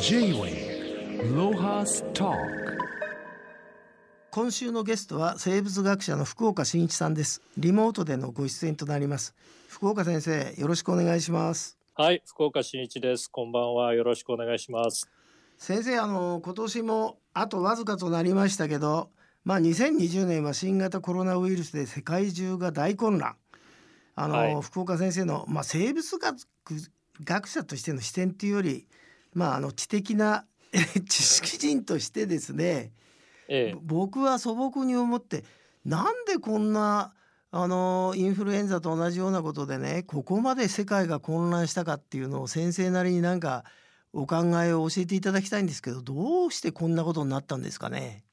J-Way ロハスト今週のゲストは生物学者の福岡伸一さんです。リモートでのご出演となります。福岡先生よろしくお願いします。はい福岡伸一です。こんばんは。よろしくお願いします。先生あの今年もあとわずかとなりましたけどまあ2020年は新型コロナウイルスで世界中が大混乱。あの、はい、福岡先生の、まあ、生物学学者としての視点というより、まあ、あの知的な知識人としてですね、ええ、僕は素朴に思ってなんでこんなあのインフルエンザと同じようなことでねここまで世界が混乱したかっていうのを先生なりになんかお考えを教えていただきたいんですけどどうしてこんなことになったんですかね？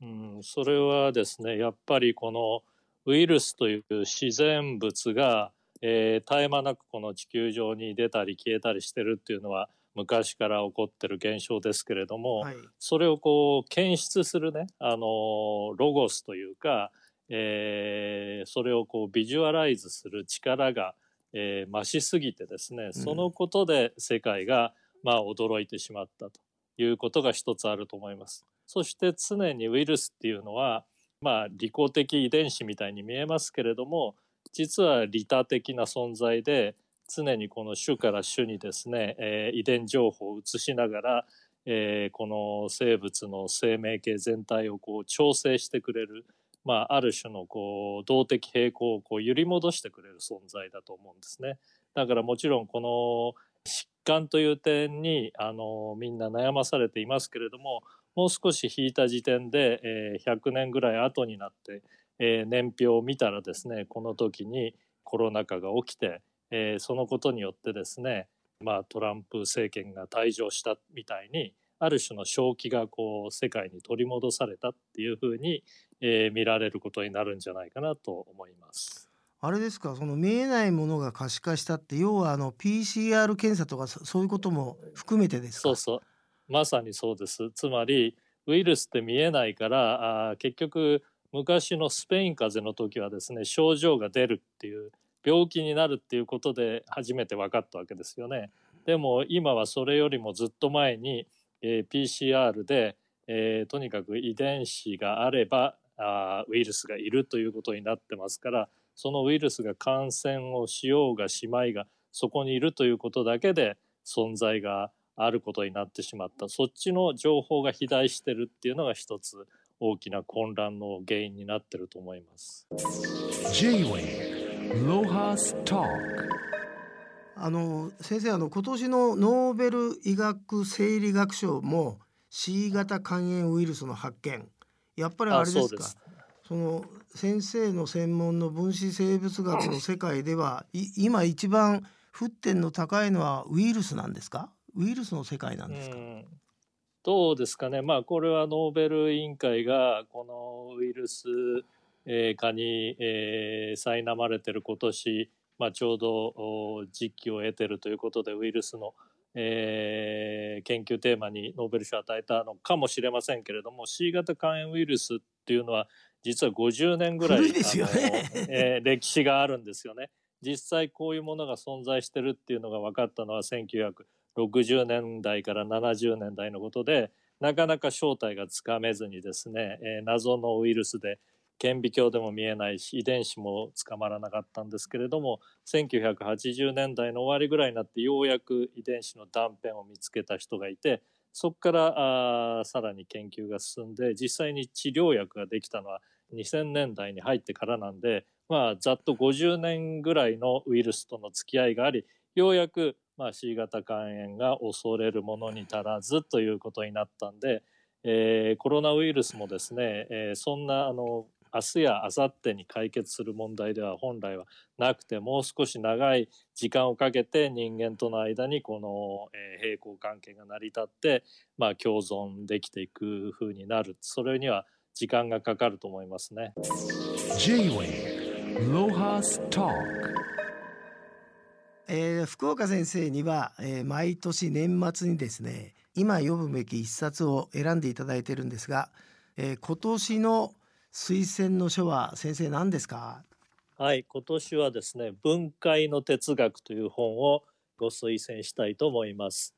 うん、それはですねやっぱりこのウイルスという自然物が、えー、絶え間なくこの地球上に出たり消えたりしてるっていうのは昔から起こってる現象ですけれども、はい、それをこう検出するねあのロゴスというか、えー、それをこうビジュアライズする力が、えー、増しすぎてですね、そのことで世界が、まあ、驚いてしまったということが一つあると思います。そして常にウイルスっていうのはまあ、利己的遺伝子みたいに見えますけれども実は利他的な存在で常にこの種から種にですね、えー、遺伝情報を移しながら、えー、この生物の生命系全体をこう調整してくれる、まあ、ある種のこう動的平衡をこう揺り戻してくれる存在だと思うんですね。だからもちろんこの疾患という点にあのみんな悩まされていますけれどももう少し引いた時点で、えー、100年ぐらい後になって、えー、年表を見たらですねこの時にコロナ禍が起きて、えー、そのことによってですね、まあ、トランプ政権が退場したみたいにある種の正気がこう世界に取り戻されたっていうふうに、えー、見られることになるんじゃないかなと思います。あれですかその見えないものが可視化したって要はあの PCR 検査とかそういうことも含めてですか？そうそうまさにそうです。つまりウイルスって見えないからあ結局昔のスペイン風邪の時はですね症状が出るっていう病気になるっていうことで初めて分かったわけですよね。でも今はそれよりもずっと前に、えー、PCR で、えー、とにかく遺伝子があればあウイルスがいるということになってますからそのウイルスが感染をしようがしまいがそこにいるということだけで存在があることになってしまったそっちの情報が肥大してるっていうのが一つ大きな混乱の原因になってると思います。あの先生あの今年のノーベル医学生理学賞も C 型肝炎ウイルスの発見。やっぱりあれですか？その先生の専門の分子生物学の世界では今一番沸点の高いのはウイルスなんですか？ウイルスの世界なんですか、どうですかね、まあ、これはノーベル委員会がこのウイルス化に、えー、苛まれてる今年、まあ、ちょうど時期を得てるということでウイルスの、えー、研究テーマにノーベル賞を与えたのかもしれませんけれども C 型肝炎ウイルスっていうのは実は50年ぐらい、ねえー、歴史があるんですよね。実際こういうものが存在してるっていうのが分かったのは1960年代から70年代のことでなかなか正体がつかめずにですね、えー、謎のウイルスで顕微鏡でも見えないし遺伝子も捕まらなかったんですけれども1980年代の終わりぐらいになってようやく遺伝子の断片を見つけた人がいてそこからあさらに研究が進んで実際に治療薬ができたのは2000年代に入ってからなんでまあ、ざっと50年ぐらいのウイルスとの付き合いがありようやく、まあ、C 型肝炎が恐れるものに足らずということになったんで、えー、コロナウイルスもですね、えー、そんなあの明日や明後日に解決する問題では本来はなくてもう少し長い時間をかけて人間との間にこの、えー、平行関係が成り立って、まあ、共存できていくふうになるそれには時間がかかると思いますね。ロハストえー、福岡先生には、えー、毎年年末にですね今読むべき一冊を選んでいただいてるんですが、えー、今年の推薦の書は先生何ですか？はい今年はですね分解の哲学という本をご推薦したいと思います。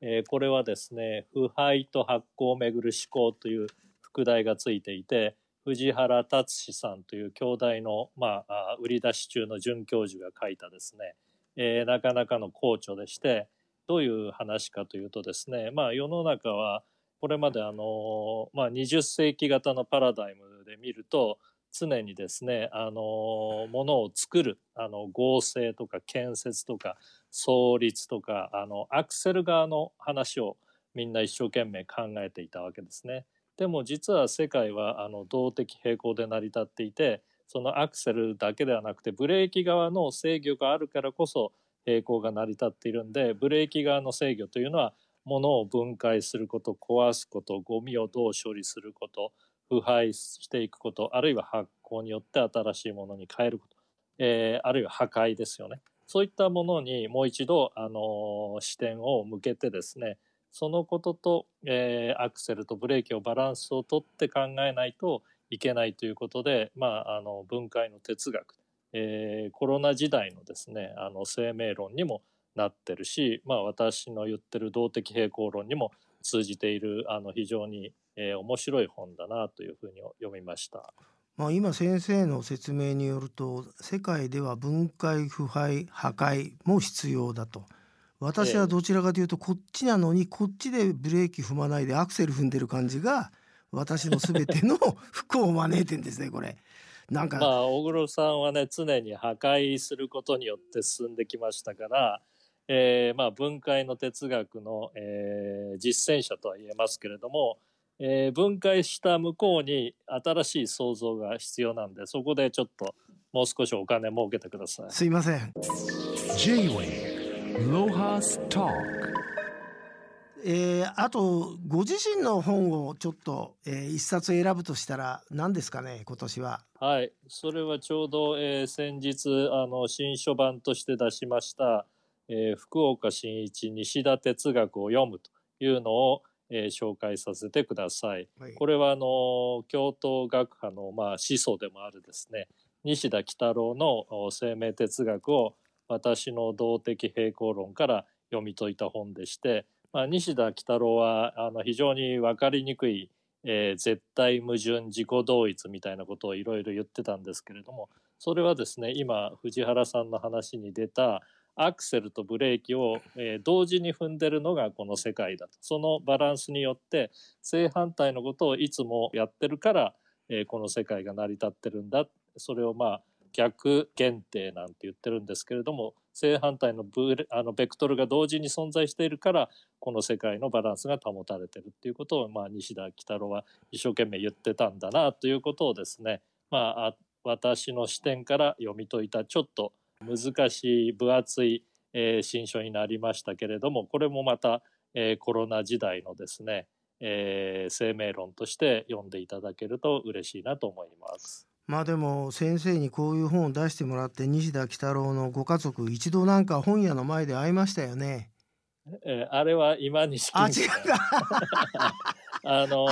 えー、これはですね腐敗と発酵をめぐる思考という副題がついていて藤原達史さんという兄弟の、まあ、売り出し中の准教授が書いたですね、えー、なかなかの好著でしてどういう話かというとですね、まあ、世の中はこれまであの、まあ、20世紀型のパラダイムで見ると常にですねあのものを作るあの合成とか建設とか創立とかあのアクセル側の話をみんな一生懸命考えていたわけですね。でも実は世界はあの動的平衡で成り立っていてそのアクセルだけではなくてブレーキ側の制御があるからこそ平衡が成り立っているんでブレーキ側の制御というのは物を分解すること壊すことゴミをどう処理すること腐敗していくことあるいは発酵によって新しいものに変えること、えー、あるいは破壊ですよね。そういったものにもう一度、あの、視点を向けてですねそのことと、えー、アクセルとブレーキをバランスをとって考えないといけないということで、まあ、あの分解の哲学、えー、コロナ時代のですねあの生命論にもなってるし、まあ、私の言ってる動的平衡論にも通じているあの非常に、えー、面白い本だなというふうに読みました。まあ、今先生の説明によると世界では分解腐敗破壊も必要だと。私はどちらかというとこっちなのにこっちでブレーキ踏まないでアクセル踏んでる感じが私の全ての 不幸を招いてんですねこれ。なんかまあ小黒さんはね常に破壊することによって進んできましたから、えー、まあ分解の哲学の、えー、実践者とは言えますけれども、えー、分解した向こうに新しい創造が必要なんでそこでちょっともう少しお金儲けてください。すいません。J-Way ロハストークえー、あとご自身の本をちょっと、えー、一冊選ぶとしたら何ですかね今年は？はいそれはちょうど、えー、先日あの新書版として出しました「えー、福岡伸一西田哲学を読む」というのを、えー、紹介させてください。はい、これはあの京都学派の、まあ、始祖でもあるですね西田喜太郎の生命哲学を私の動的平衡論から読み解いた本でして、まあ、西田喜太郎はあの非常に分かりにくい、えー、絶対矛盾自己同一みたいなことをいろいろ言ってたんですけれどもそれはですね今藤原さんの話に出たアクセルとブレーキを、えー、同時に踏んでるのがこの世界だと。そのバランスによって正反対のことをいつもやってるから、えー、この世界が成り立ってるんだ。それをまあ逆限定なんて言ってるんですけれども正反対のブあのベクトルが同時に存在しているからこの世界のバランスが保たれてるっていうことを、まあ、西田喜太郎は一生懸命言ってたんだなということをですね、まあ、私の視点から読み解いたちょっと難しい分厚い、えー、新書になりましたけれどもこれもまた、えー、コロナ時代のですね、えー、生命論として読んでいただけると嬉しいなと思います。まあでも先生にこういう本を出してもらって西田喜太郎のご家族一度なんか本屋の前で会いましたよね。えー、あれは今西あ違う あの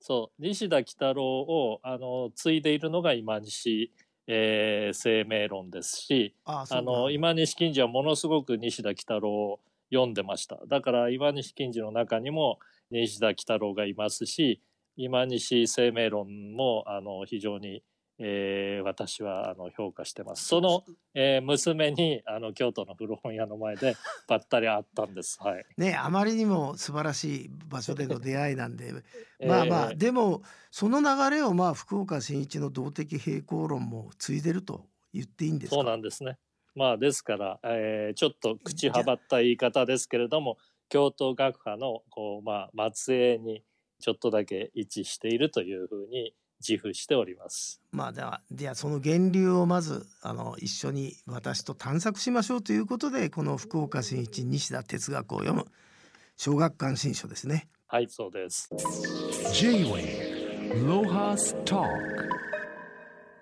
そう西田喜太郎をあの継いでいるのが今西、えー、生命論ですしあの今西金次はものすごく西田喜太郎を読んでました。だから今西金次の中にも西田喜太郎がいますし今西生命論もあの非常に、えー、私はあの評価してます。その、えー、娘にあの京都の古本屋の前でばったり会ったんです。はい。ねあまりにも素晴らしい場所での出会いなんで、まあまあ、えー、でもその流れをまあ福岡伸一の動的平衡論も継いでると言っていいんですそうなんですね。まあですから、えー、ちょっと口はばった言い方ですけれども京都学派のこう、まあ、末裔にちょっとだけ位置しているというふうに自負しております。まあではではその源流をまずあの一緒に私と探索しましょうということでこの福岡新一西田哲学を読む小学館新書ですね。はいそうです。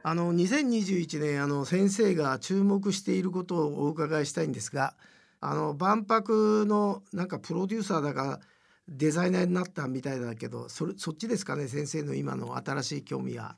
あの2021年あの先生が注目していることをお伺いしたいんですがあの万博のなんかプロデューサーだかデザイナーになったみたいだけどそれそっちですかね先生の今の新しい興味は。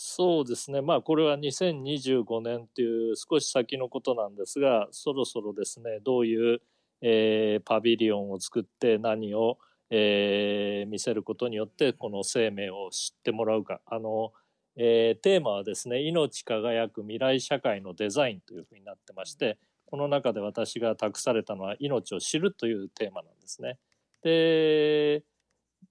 そうですねまあこれは2025年っていう少し先のことなんですがそろそろですねどういう、えー、パビリオンを作って何を、えー、見せることによってこの生命を知ってもらうかあの、えー、テーマはですね「命輝く未来社会のデザイン」というふうになってましてこの中で私が託されたのは「命を知る」というテーマなんですね。で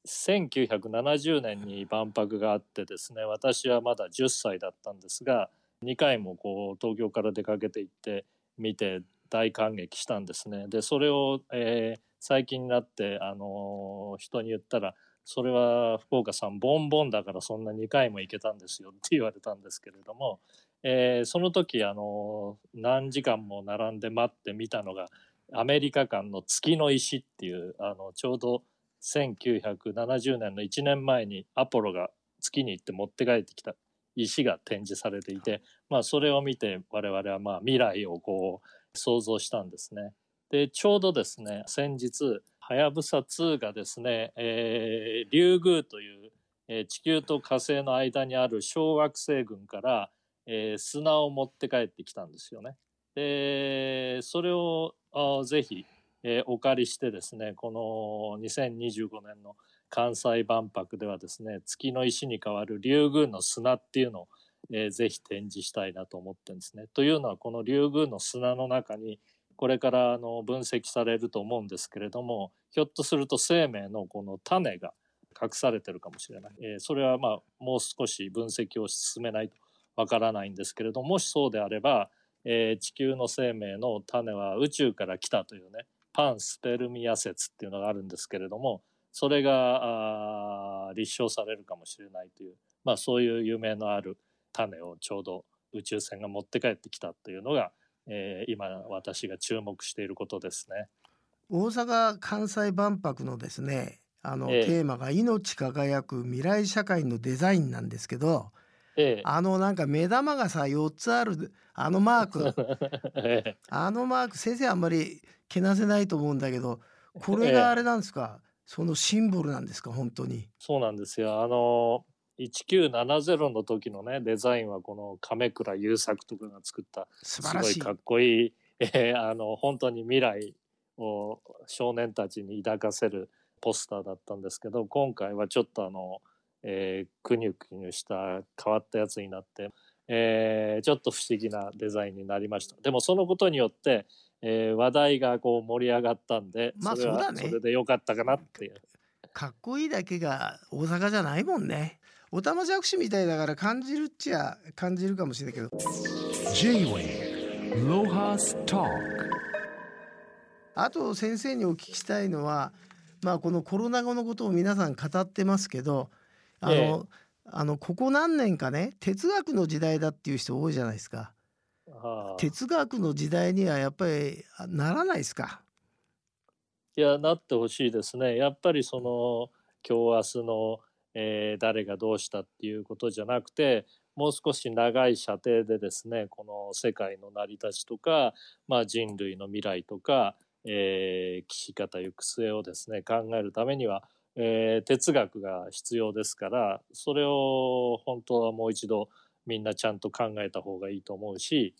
1970年に万博があってですね私はまだ10歳だったんですが2回もこう東京から出かけて行って見て大感激したんですね。でそれを、えー、最近になって、あのー、人に言ったら「それは福岡さんボンボンだからそんな2回も行けたんですよ」って言われたんですけれども、えー、その時、あのー、何時間も並んで待って見たのがアメリカ館の月の石っていうあのちょうど1970年の1年前にアポロが月に行って持って帰ってきた石が展示されていて、まあ、それを見て我々はまあ未来をこう想像したんですね。でちょうどですね先日はやぶさ2がですね、えー、リュウグウという、えー、地球と火星の間にある小惑星群から、えー、砂を持って帰ってきたんですよね。でそれをあぜひえー、お借りしてですねこの2025年の関西万博ではですね月の石に代わるリュウグウの砂っていうのを、えー、ぜひ展示したいなと思ってるんですね。というのはこのリュウグウの砂の中にこれからあの分析されると思うんですけれどもひょっとすると生命のこの種が隠されてるかもしれない、えー、それはまあもう少し分析を進めないとわからないんですけれどももしそうであれば、えー、地球の生命の種は宇宙から来たというねパンスペルミア説っていうのがあるんですけれどもそれが立証されるかもしれないという、まあ、そういう夢のある種をちょうど宇宙船が持って帰ってきたというのが、えー、今私が注目していることですね。大阪・関西万博のですねあの、ええ、テーマが「命輝く未来社会のデザイン」なんですけど、ええ、あのなんか目玉がさ4つあるあのマーク、ええ、あのマーク先生あんまりけなせないと思うんだけどこれがあれなんですか、そのシンボルなんですか？本当に。そうなんですよ。あの1970の時のねデザインはこの亀倉優作とかが作ったすごいかっこいい、えー、あの本当に未来を少年たちに抱かせるポスターだったんですけど今回はちょっとあの、えー、くにゅくにゅした変わったやつになって、えー、ちょっと不思議なデザインになりましたでもそのことによってえー、話題がこう盛り上がったんで、まあそうだね。それでよかったかなっていう。かっこいいだけが大阪じゃないもんね。おたまじゃくしみたいだから感じるっちゃ感じるかもしれないけど。J-Way ロハストあと先生にお聞きしたいのは、まあこのコロナ後のことを皆さん語ってますけど、あの、ええ、あのここ何年かね哲学の時代だっていう人多いじゃないですか。哲学の時代にはやっぱりならないですか？いやなってほしいですね。やっぱりその今日明日の、えー、誰がどうしたっていうことじゃなくてもう少し長い射程でですねこの世界の成り立ちとか、まあ、人類の未来とか、えー、生き方行く末をですね考えるためには、えー、哲学が必要ですからそれを本当はもう一度みんなちゃんと考えた方がいいと思うし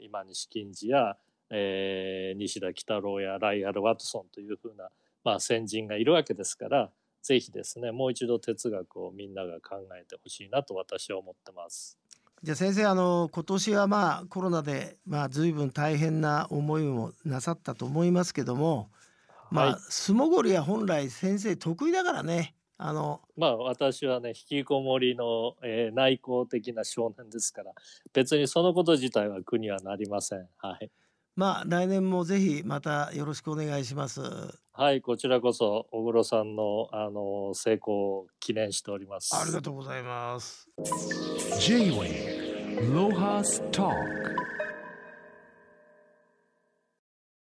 今西金次や、えー、西田喜太郎やライアル・ワトソンというふうな、まあ、先人がいるわけですからぜひですねもう一度哲学をみんなが考えてほしいなと私は思ってます。じゃ先生あの今年はまあコロナでまあ随分大変な思いもなさったと思いますけども、まあ素潜りは本来先生得意だからね。あのまあ私はね引きこもりの、えー、内向的な少年ですから別にそのこと自体は苦にはなりません。はい。まあ来年もぜひまたよろしくお願いします。はいこちらこそ小黒さんのあの成功を記念しております。ありがとうございます。J-Way ロハスター